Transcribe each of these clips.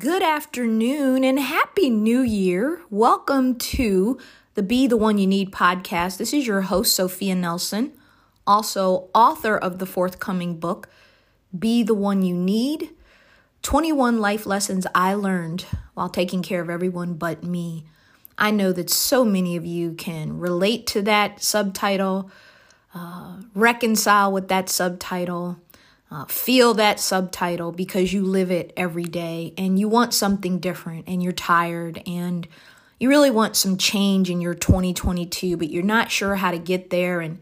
Good afternoon and happy new year. Welcome to the Be the One You Need podcast. This is your host, Sophia Nelson, also author of the forthcoming book, Be the One You Need 21 Life Lessons I Learned While Taking Care of Everyone But Me. I know that so many of you can relate to that subtitle, uh, reconcile with that subtitle uh, feel that subtitle because you live it every day and you want something different and you're tired and you really want some change in your 2022, but you're not sure how to get there. And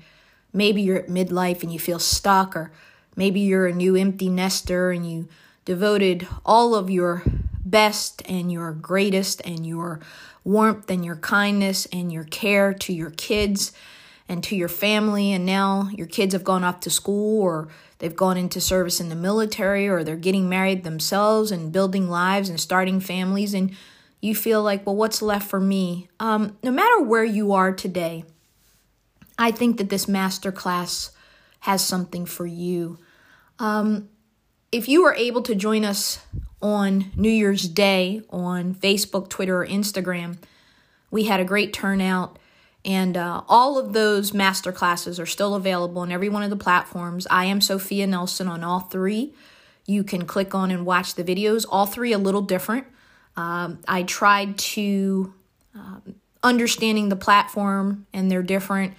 maybe you're at midlife and you feel stuck, or maybe you're a new empty nester and you devoted all of your best and your greatest and your warmth and your kindness and your care to your kids and to your family. And now your kids have gone off to school or they've gone into service in the military or they're getting married themselves and building lives and starting families. And you feel like, well, what's left for me? Um, no matter where you are today, I think that this master class has something for you. Um, if you are able to join us on New Year's Day on Facebook, Twitter, or Instagram, we had a great turnout. And uh, all of those master classes are still available on every one of the platforms. I am Sophia Nelson on all three. You can click on and watch the videos. All three a little different. Um, I tried to um, understanding the platform and they're different,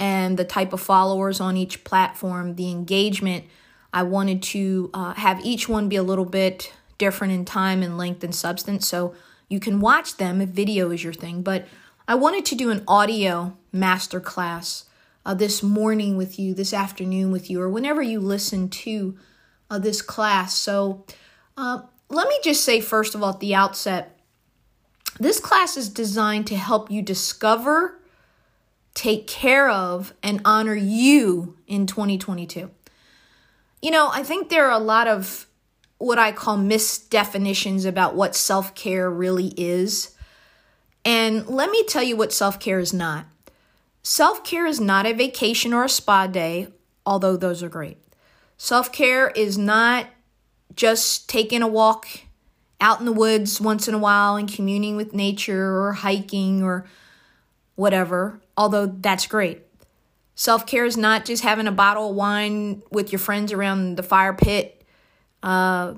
and the type of followers on each platform, the engagement. I wanted to uh, have each one be a little bit different in time and length and substance, so you can watch them if video is your thing, but I wanted to do an audio masterclass uh, this morning with you, this afternoon with you, or whenever you listen to uh, this class. So uh, let me just say, first of all, at the outset, this class is designed to help you discover, take care of, and honor you in 2022. You know, I think there are a lot of what I call misdefinitions about what self care really is. And let me tell you what self care is not. Self care is not a vacation or a spa day, although those are great. Self care is not just taking a walk out in the woods once in a while and communing with nature or hiking or whatever, although that's great. Self care is not just having a bottle of wine with your friends around the fire pit uh,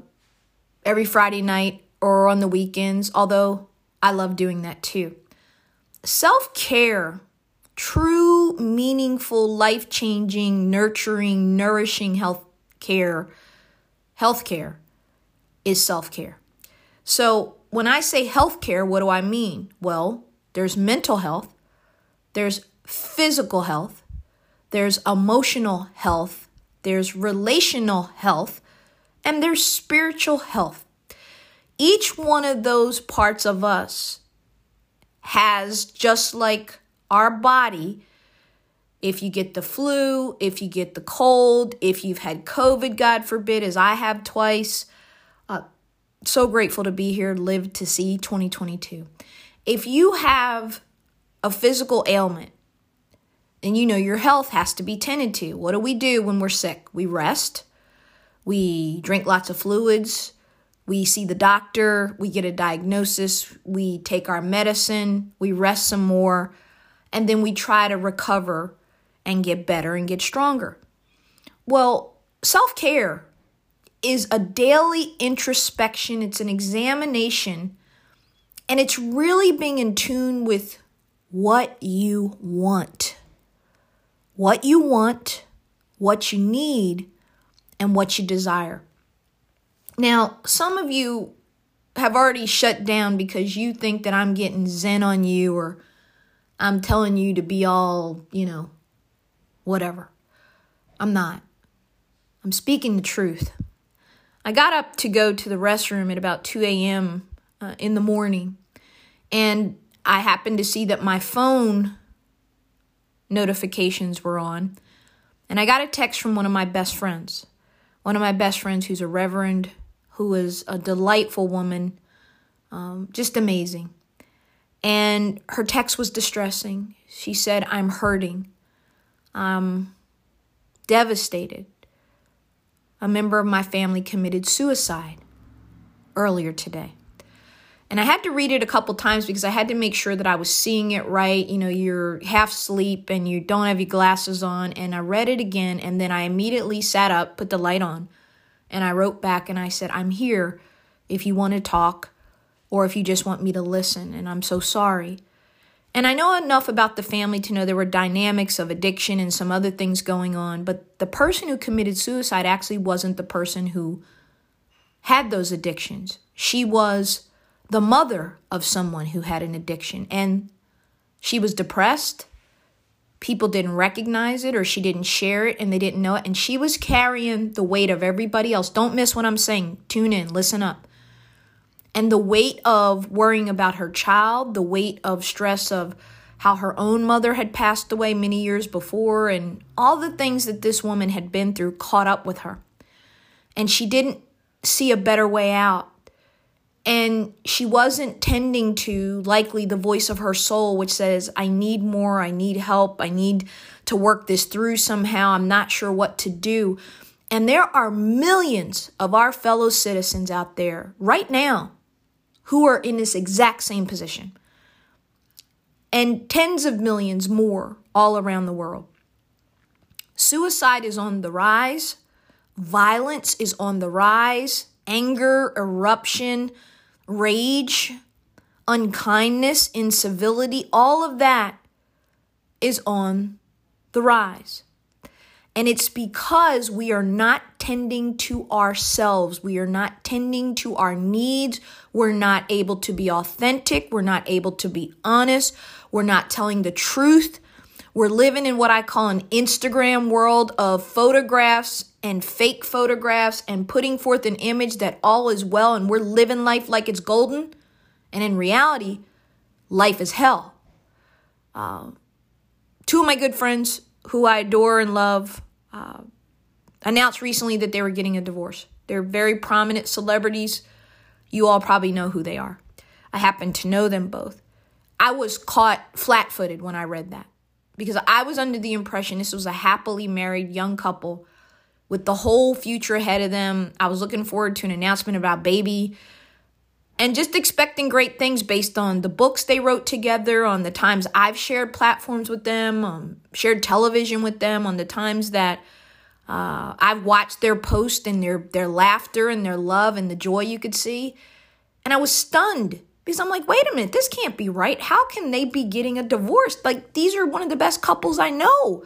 every Friday night or on the weekends, although I love doing that too. Self care, true, meaningful, life changing, nurturing, nourishing health care, health care is self care. So when I say health care, what do I mean? Well, there's mental health, there's physical health, there's emotional health, there's relational health, and there's spiritual health. Each one of those parts of us has, just like our body, if you get the flu, if you get the cold, if you've had COVID, God forbid, as I have twice, uh, so grateful to be here, live to see 2022. If you have a physical ailment, and you know your health has to be tended to, what do we do when we're sick? We rest, we drink lots of fluids, we see the doctor, we get a diagnosis, we take our medicine, we rest some more, and then we try to recover and get better and get stronger. Well, self care is a daily introspection, it's an examination, and it's really being in tune with what you want. What you want, what you need, and what you desire. Now, some of you have already shut down because you think that I'm getting zen on you or I'm telling you to be all, you know, whatever. I'm not. I'm speaking the truth. I got up to go to the restroom at about 2 a.m. Uh, in the morning, and I happened to see that my phone notifications were on, and I got a text from one of my best friends. One of my best friends who's a reverend who was a delightful woman, um, just amazing. And her text was distressing. She said, I'm hurting. I'm devastated. A member of my family committed suicide earlier today. And I had to read it a couple times because I had to make sure that I was seeing it right. You know, you're half asleep and you don't have your glasses on. And I read it again and then I immediately sat up, put the light on, and I wrote back and I said, I'm here if you want to talk or if you just want me to listen. And I'm so sorry. And I know enough about the family to know there were dynamics of addiction and some other things going on, but the person who committed suicide actually wasn't the person who had those addictions. She was the mother of someone who had an addiction and she was depressed. People didn't recognize it or she didn't share it and they didn't know it. And she was carrying the weight of everybody else. Don't miss what I'm saying. Tune in, listen up. And the weight of worrying about her child, the weight of stress of how her own mother had passed away many years before, and all the things that this woman had been through caught up with her. And she didn't see a better way out. And she wasn't tending to likely the voice of her soul, which says, I need more, I need help, I need to work this through somehow, I'm not sure what to do. And there are millions of our fellow citizens out there right now who are in this exact same position, and tens of millions more all around the world. Suicide is on the rise, violence is on the rise, anger, eruption, rage, unkindness, incivility, all of that is on the rise. And it's because we are not tending to ourselves. We are not tending to our needs. We're not able to be authentic. We're not able to be honest. We're not telling the truth. We're living in what I call an Instagram world of photographs and fake photographs and putting forth an image that all is well and we're living life like it's golden. And in reality, life is hell. Uh, two of my good friends who I adore and love, uh, announced recently that they were getting a divorce. They're very prominent celebrities. You all probably know who they are. I happen to know them both. I was caught flat footed when I read that because I was under the impression this was a happily married young couple with the whole future ahead of them. I was looking forward to an announcement about baby and just expecting great things based on the books they wrote together, on the times I've shared platforms with them, um, shared television with them, on the times that uh, I've watched their post and their their laughter and their love and the joy you could see, and I was stunned because I'm like, wait a minute, this can't be right. How can they be getting a divorce? Like these are one of the best couples I know.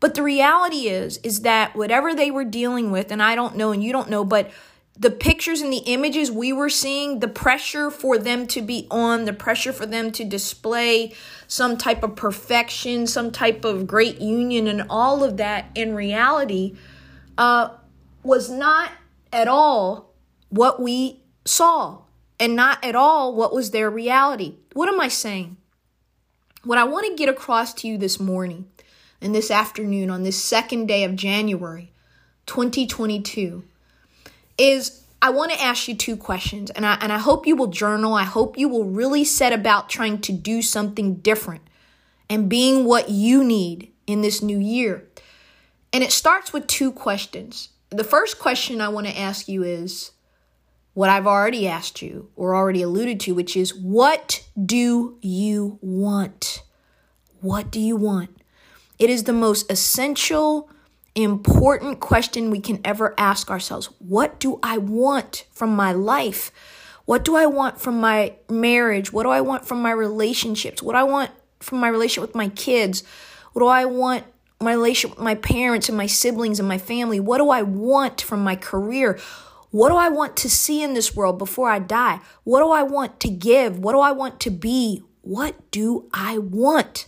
But the reality is, is that whatever they were dealing with, and I don't know, and you don't know, but the pictures and the images we were seeing, the pressure for them to be on, the pressure for them to display some type of perfection, some type of great union, and all of that in reality uh, was not at all what we saw and not at all what was their reality. What am I saying? What I want to get across to you this morning and this afternoon on this second day of January 2022 is I want to ask you two questions, and I, and I hope you will journal. I hope you will really set about trying to do something different and being what you need in this new year. And it starts with two questions. The first question I want to ask you is what I've already asked you or already alluded to, which is what do you want? What do you want? It is the most essential important question we can ever ask ourselves. What do I want from my life? What do I want from my marriage? What do I want from my relationships? What do I want from my relationship with my kids? What do I want my relationship with my parents and my siblings and my family? What do I want from my career? What do I want to see in this world before I die? What do I want to give? What do I want to be? What do I want?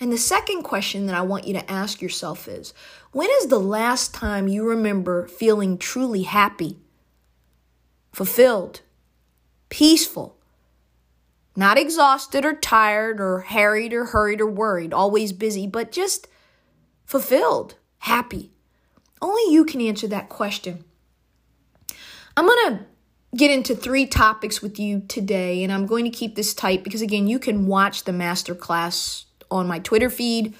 And the second question that I want you to ask yourself is when is the last time you remember feeling truly happy, fulfilled, peaceful, not exhausted or tired or harried or hurried or worried, always busy, but just fulfilled, happy? Only you can answer that question. I'm going to get into three topics with you today, and I'm going to keep this tight because, again, you can watch the masterclass on my Twitter feed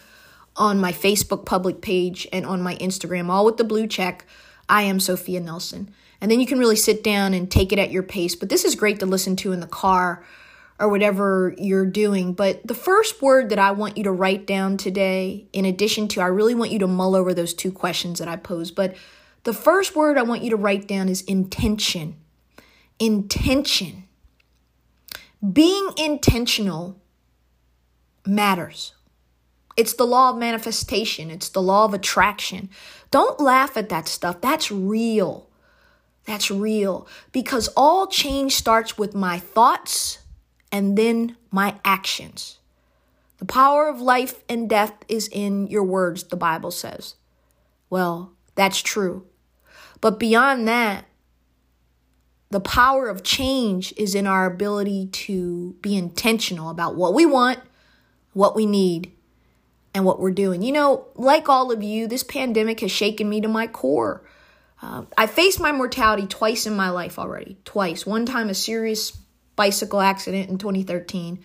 on my Facebook public page and on my Instagram, all with the blue check. I am Sophia Nelson. And then you can really sit down and take it at your pace. But this is great to listen to in the car or whatever you're doing. But the first word that I want you to write down today, in addition to, I really want you to mull over those two questions that I posed. But the first word I want you to write down is intention. Intention. Being intentional matters. It's the law of manifestation, it's the law of attraction. Don't laugh at that stuff. That's real. That's real because all change starts with my thoughts and then my actions. The power of life and death is in your words, the Bible says. Well, that's true. But beyond that, the power of change is in our ability to be intentional about what we want, what we need, and what we're doing. You know, like all of you, this pandemic has shaken me to my core. Uh, I faced my mortality twice in my life already. Twice. One time, a serious bicycle accident in 2013,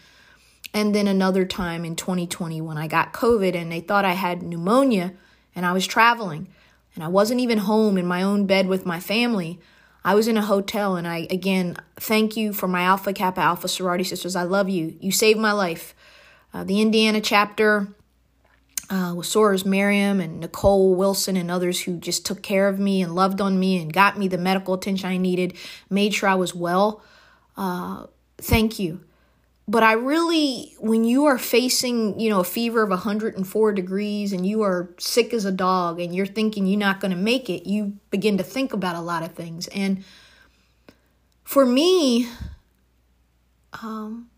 and then another time in 2020 when I got COVID and they thought I had pneumonia and I was traveling and I wasn't even home in my own bed with my family. I was in a hotel, and I again thank you for my Alpha Kappa Alpha sorority sisters. I love you. You saved my life. Uh, the Indiana chapter uh, with Sorors Miriam and Nicole Wilson and others who just took care of me and loved on me and got me the medical attention I needed, made sure I was well. Uh, thank you. But I really, when you are facing, you know, a fever of 104 degrees and you are sick as a dog and you're thinking you're not going to make it, you begin to think about a lot of things. And for me, um,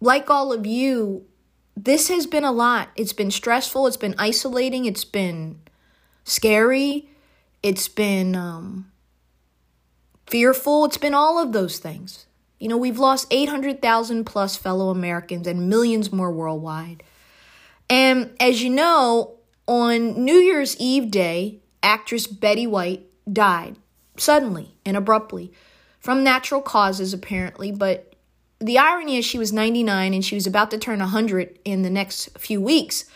like all of you, this has been a lot. It's been stressful. It's been isolating. It's been scary. It's been um, fearful. It's been all of those things. You know, we've lost 800,000 plus fellow Americans and millions more worldwide. And as you know, on New Year's Eve day, actress Betty White died suddenly and abruptly from natural causes, apparently, but the irony is she was 99 and she was about to turn 100 in the next few weeks.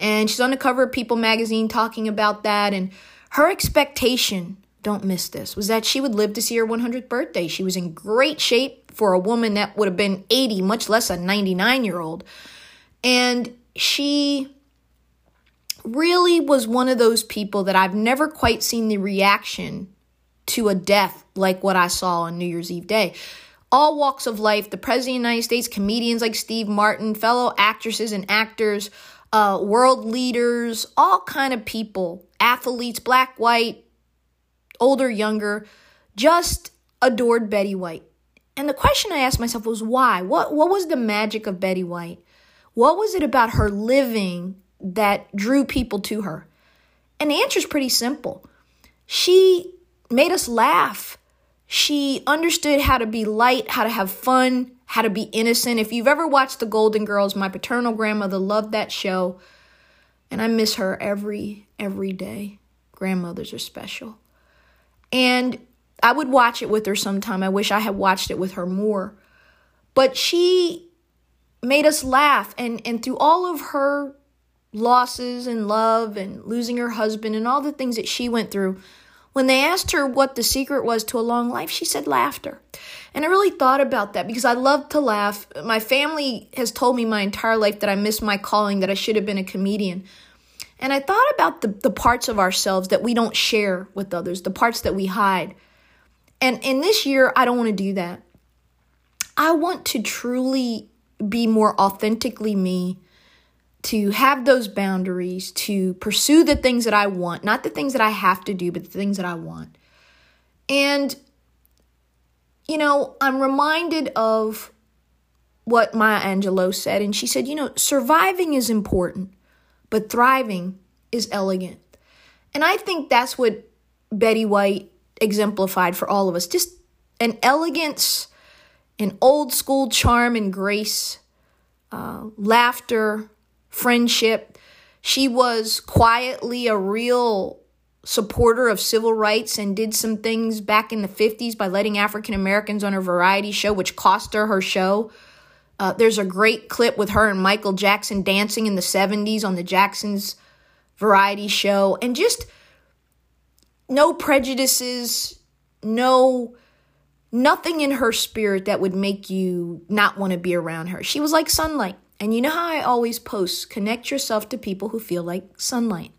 And she's on the cover of People magazine talking about that. And her expectation, don't miss this, was that she would live to see her 100th birthday. She was in great shape for a woman that would have been 80, much less a 99 year old. And she really was one of those people that I've never quite seen the reaction to a death like what I saw on New Year's Eve day all walks of life, the President of the United States, comedians like Steve Martin, fellow actresses and actors, uh, world leaders, all kind of people, athletes, black, white, older, younger, just adored Betty White. And the question I asked myself was why? What what was the magic of Betty White? What was it about her living that drew people to her? And the answer is pretty simple. She made us laugh she understood how to be light, how to have fun, how to be innocent. If you've ever watched The Golden Girls, my paternal grandmother loved that show, and I miss her every every day. Grandmothers are special. And I would watch it with her sometime. I wish I had watched it with her more. But she made us laugh and and through all of her losses and love and losing her husband and all the things that she went through, when they asked her what the secret was to a long life, she said laughter. And I really thought about that because I love to laugh. My family has told me my entire life that I missed my calling, that I should have been a comedian. And I thought about the, the parts of ourselves that we don't share with others, the parts that we hide. And in this year, I don't want to do that. I want to truly be more authentically me to have those boundaries, to pursue the things that I want, not the things that I have to do, but the things that I want. And, you know, I'm reminded of what Maya Angelou said, and she said, you know, surviving is important, but thriving is elegant. And I think that's what Betty White exemplified for all of us just an elegance, an old school charm and grace, uh, laughter, friendship. She was quietly a real supporter of civil rights and did some things back in the 50s by letting African Americans on her variety show, which cost her her show. Uh, there's a great clip with her and Michael Jackson dancing in the 70s on the Jacksons variety show. And just no prejudices, no nothing in her spirit that would make you not want to be around her. She was like sunlight. And you know how I always post connect yourself to people who feel like sunlight.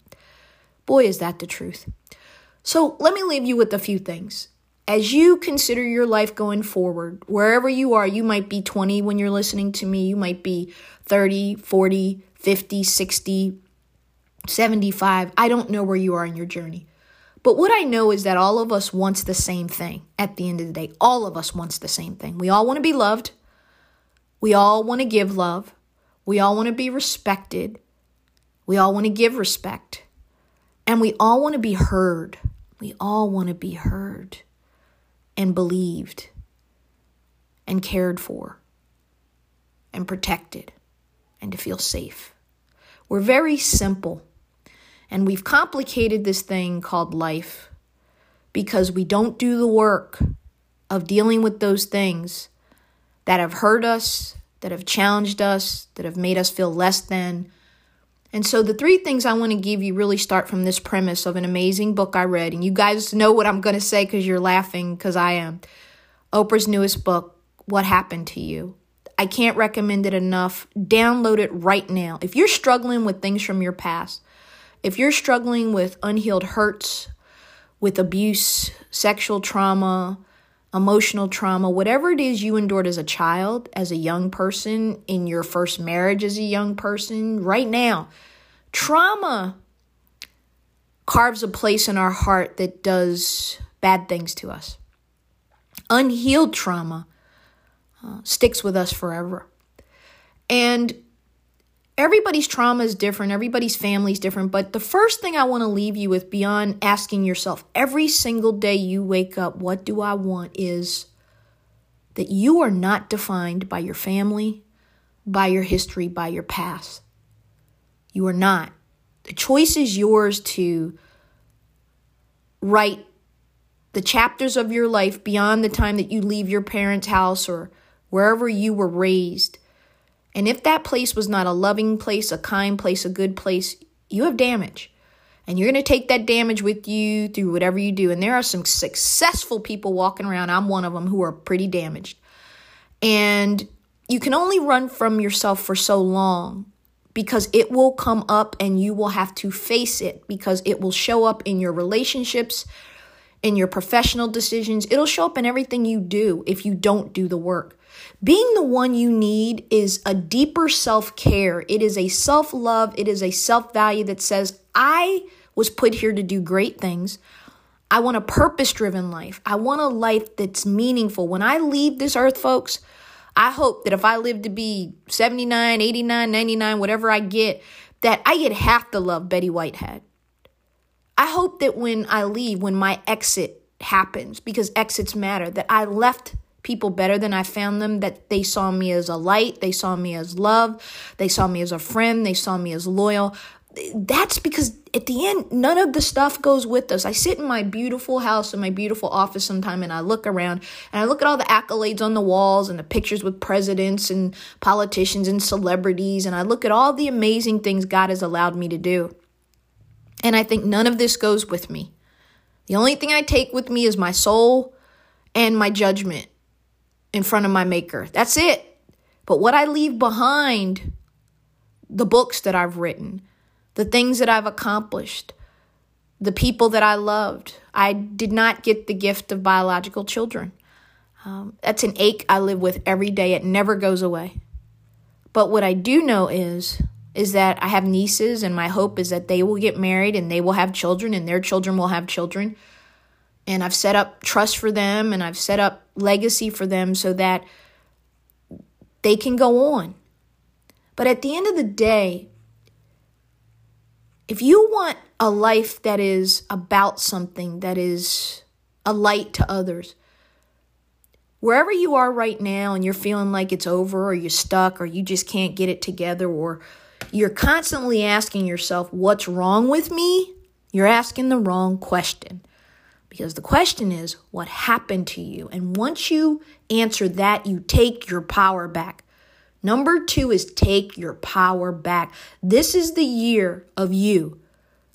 Boy, is that the truth. So let me leave you with a few things. As you consider your life going forward, wherever you are, you might be 20 when you're listening to me, you might be 30, 40, 50, 60, 75. I don't know where you are in your journey. But what I know is that all of us wants the same thing at the end of the day. All of us wants the same thing. We all want to be loved. We all want to give love. We all want to be respected. We all want to give respect. And we all want to be heard. We all want to be heard and believed and cared for and protected and to feel safe. We're very simple. And we've complicated this thing called life because we don't do the work of dealing with those things that have hurt us, that have challenged us, that have made us feel less than. And so the three things I want to give you really start from this premise of an amazing book I read. And you guys know what I'm going to say because you're laughing because I am. Oprah's newest book, What Happened to You. I can't recommend it enough. Download it right now. If you're struggling with things from your past, if you're struggling with unhealed hurts, with abuse, sexual trauma, emotional trauma, whatever it is you endured as a child, as a young person, in your first marriage as a young person, right now, trauma carves a place in our heart that does bad things to us. Unhealed trauma uh, sticks with us forever. And everybody's trauma is different, everybody's family is different. But the first thing I want to leave you with, beyond asking yourself every single day you wake up, what do I want, is that you are not defined by your family, by your history, by your past. You are not. The choice is yours to write the chapters of your life beyond the time that you leave your parents' house or wherever you were raised and if that place was not a loving place, a kind place, a good place, you have damage. And you're going to take that damage with you through whatever you do. And there are some successful people walking around, I'm one of them, who are pretty damaged. And you can only run from yourself for so long because it will come up and you will have to face it because it will show up in your relationships, in your professional decisions. It'll show up in everything you do if you don't do the work. Being the one you need is a deeper self care. It is a self love. It is a self value that says, I was put here to do great things. I want a purpose driven life. I want a life that's meaningful. When I leave this earth, folks, I hope that if I live to be 79, 89, 99, whatever I get, that I get half the love Betty White had. I hope that when I leave, when my exit happens, because exits matter, that I left people better than I found them, that they saw me as a light, they saw me as love, they saw me as a friend, they saw me as loyal. That's because at the end, none of the stuff goes with us. I sit in my beautiful house in my beautiful office sometime and I look around and I look at all the accolades on the walls and the pictures with presidents and politicians and celebrities and I look at all the amazing things God has allowed me to do. And I think none of this goes with me. The only thing I take with me is my soul and my judgment in front of my maker. That's it. But what I leave behind, the books that I've written, the things that I've accomplished, the people that I loved, I did not get the gift of biological children. Um, that's an ache I live with every day. It never goes away. But what I do know is is that I have nieces and my hope is that they will get married and they will have children and their children will have children and I've set up trust for them and I've set up legacy for them so that they can go on. But at the end of the day, if you want a life that is about something, that is a light to others, wherever you are right now and you're feeling like it's over or you're stuck or you just can't get it together or you're constantly asking yourself, what's wrong with me? You're asking the wrong question. Because the question is, what happened to you? And once you answer that, you take your power back. Number two is take your power back. This is the year of you,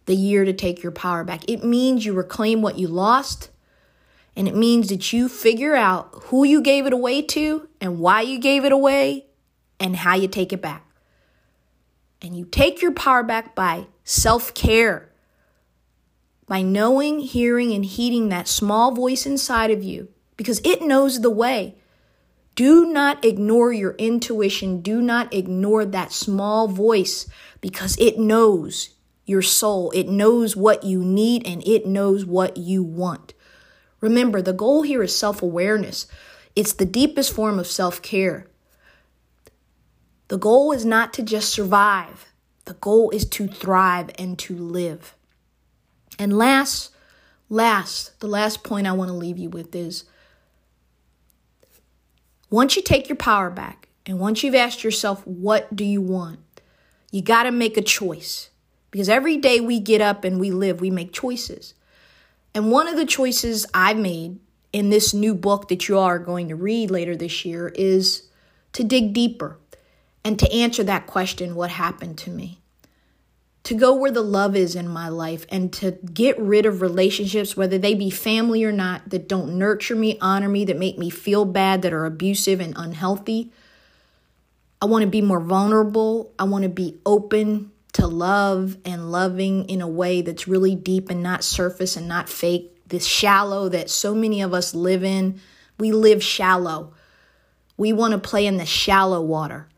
the year to take your power back. It means you reclaim what you lost And it means that you figure out who you gave it away to and why you gave it away and how you take it back. And you take your power back by self care, by knowing, hearing, and heeding that small voice inside of you because it knows the way. Do not ignore your intuition. Do not ignore that small voice because it knows your soul. It knows what you need and it knows what you want. Remember, the goal here is self awareness, it's the deepest form of self care. The goal is not to just survive, the goal is to thrive and to live. And last, last, the last point I want to leave you with is once you take your power back and once you've asked yourself, what do you want? You got to make a choice because every day we get up and we live, we make choices. And one of the choices I've made in this new book that you are going to read later this year is to dig deeper and to answer that question what happened to me? To go where the love is in my life and to get rid of relationships, whether they be family or not, that don't nurture me, honor me, that make me feel bad, that are abusive and unhealthy. I want to be more vulnerable. I want to be open to love and loving in a way that's really deep and not surface and not fake. This shallow that so many of us live in. We live shallow. We want to play in the shallow water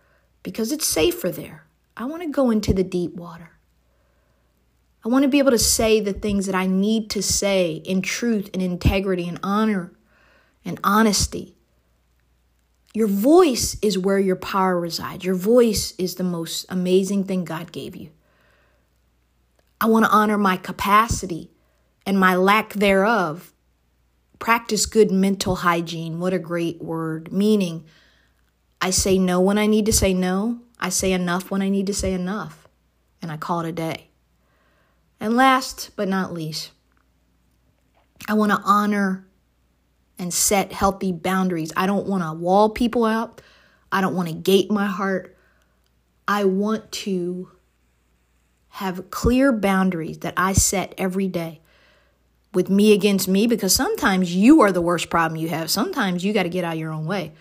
because it's safer there. I want to go into the deep water. I want to be able to say the things that I need to say in truth and integrity and honor and honesty. Your voice is where your power resides. Your voice is the most amazing thing God gave you. I want to honor my capacity and my lack thereof. Practice good mental hygiene. What a great word. Meaning, I say no when I need to say no. I say enough when I need to say enough. And I call it a day. And last but not least, I want to honor and set healthy boundaries. I don't want to wall people out. I don't want to gate my heart. I want to have clear boundaries that I set every day with me against me because sometimes you are the worst problem you have. Sometimes you got to get out of your own way.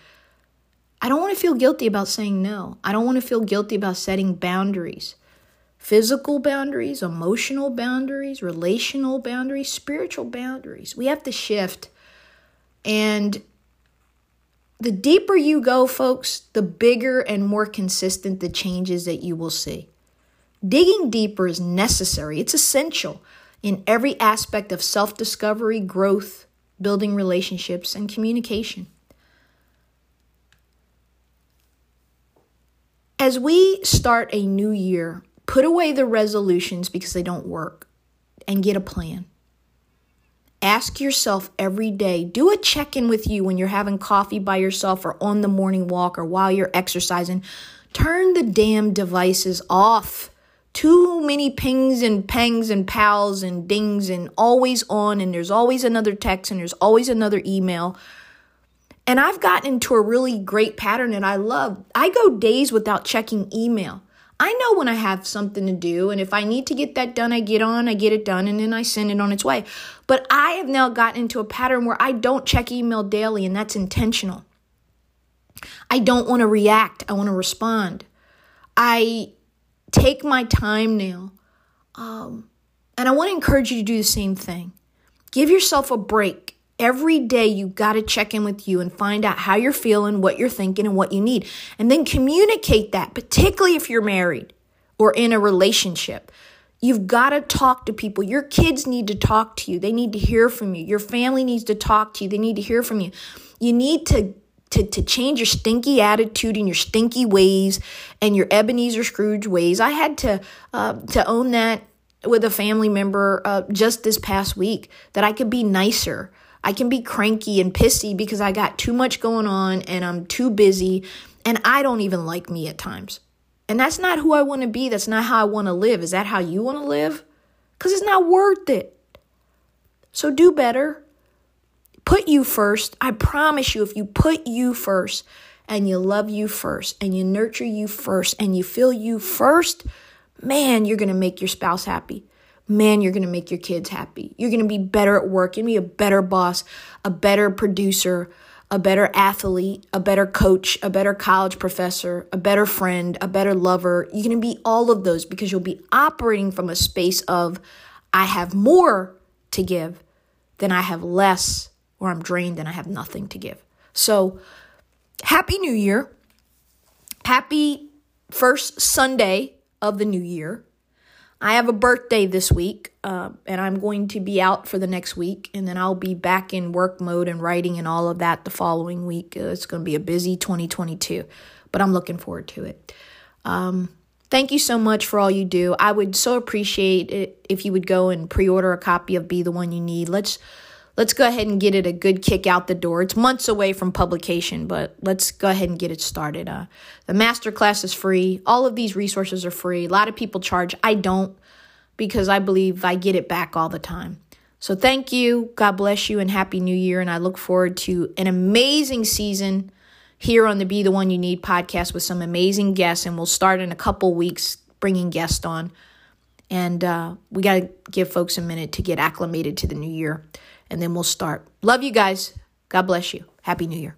I don't want to feel guilty about saying no. I don't want to feel guilty about setting boundaries physical boundaries, emotional boundaries, relational boundaries, spiritual boundaries. We have to shift. And the deeper you go, folks, the bigger and more consistent the changes that you will see. Digging deeper is necessary, it's essential in every aspect of self discovery, growth, building relationships, and communication. As we start a new year, Put away the resolutions because they don't work and get a plan. Ask yourself every day, do a check in with you when you're having coffee by yourself or on the morning walk or while you're exercising. Turn the damn devices off. Too many pings and pangs and pals and dings and always on, and there's always another text and there's always another email. And I've gotten into a really great pattern and I love. I go days without checking email. I know when I have something to do, and if I need to get that done, I get on, I get it done, and then I send it on its way. But I have now gotten into a pattern where I don't check email daily, and that's intentional. I don't want to react, I want to respond. I take my time now. Um, and I want to encourage you to do the same thing. Give yourself a break Every day you got to check in with you and find out how you're feeling, what you're thinking, and what you need. And then communicate that, particularly if you're married or in a relationship. You've got to talk to people. Your kids need to talk to you. They need to hear from you. Your family needs to talk to you. They need to hear from you. You need to to, to change your stinky attitude and your stinky ways and your Ebenezer Scrooge ways. I had to uh, to own that with a family member uh, just this past week that I could be nicer. I can be cranky and pissy because I got too much going on and I'm too busy and I don't even like me at times. And that's not who I want to be. That's not how I want to live. Is that how you want to live? Because it's not worth it. So do better. Put you first. I promise you, if you put you first and you love you first and you nurture you first and you feel you first, man, you're going to make your spouse happy. Man, you're going to make your kids happy. You're going to be better at work. You're going to be a better boss, a better producer, a better athlete, a better coach, a better college professor, a better friend, a better lover. You're going to be all of those because you'll be operating from a space of, I have more to give than I have less, or I'm drained and I have nothing to give. So, Happy New Year. Happy first Sunday of the new year. I have a birthday this week, uh, and I'm going to be out for the next week, and then I'll be back in work mode and writing and all of that the following week. Uh, it's going to be a busy 2022, but I'm looking forward to it. Um, thank you so much for all you do. I would so appreciate it if you would go and pre order a copy of Be the One You Need. Let's let's go ahead and get it a good kick out the door. It's months away from publication, but let's go ahead and get it started. Uh, the masterclass is free. All of these resources are free. A lot of people charge. I don't because I believe I get it back all the time. So thank you. God bless you and happy new year. And I look forward to an amazing season here on the Be the One You Need podcast with some amazing guests. And we'll start in a couple weeks bringing guests on. And uh, we got to give folks a minute to get acclimated to the new year and then we'll start. Love you guys. God bless you. Happy New Year.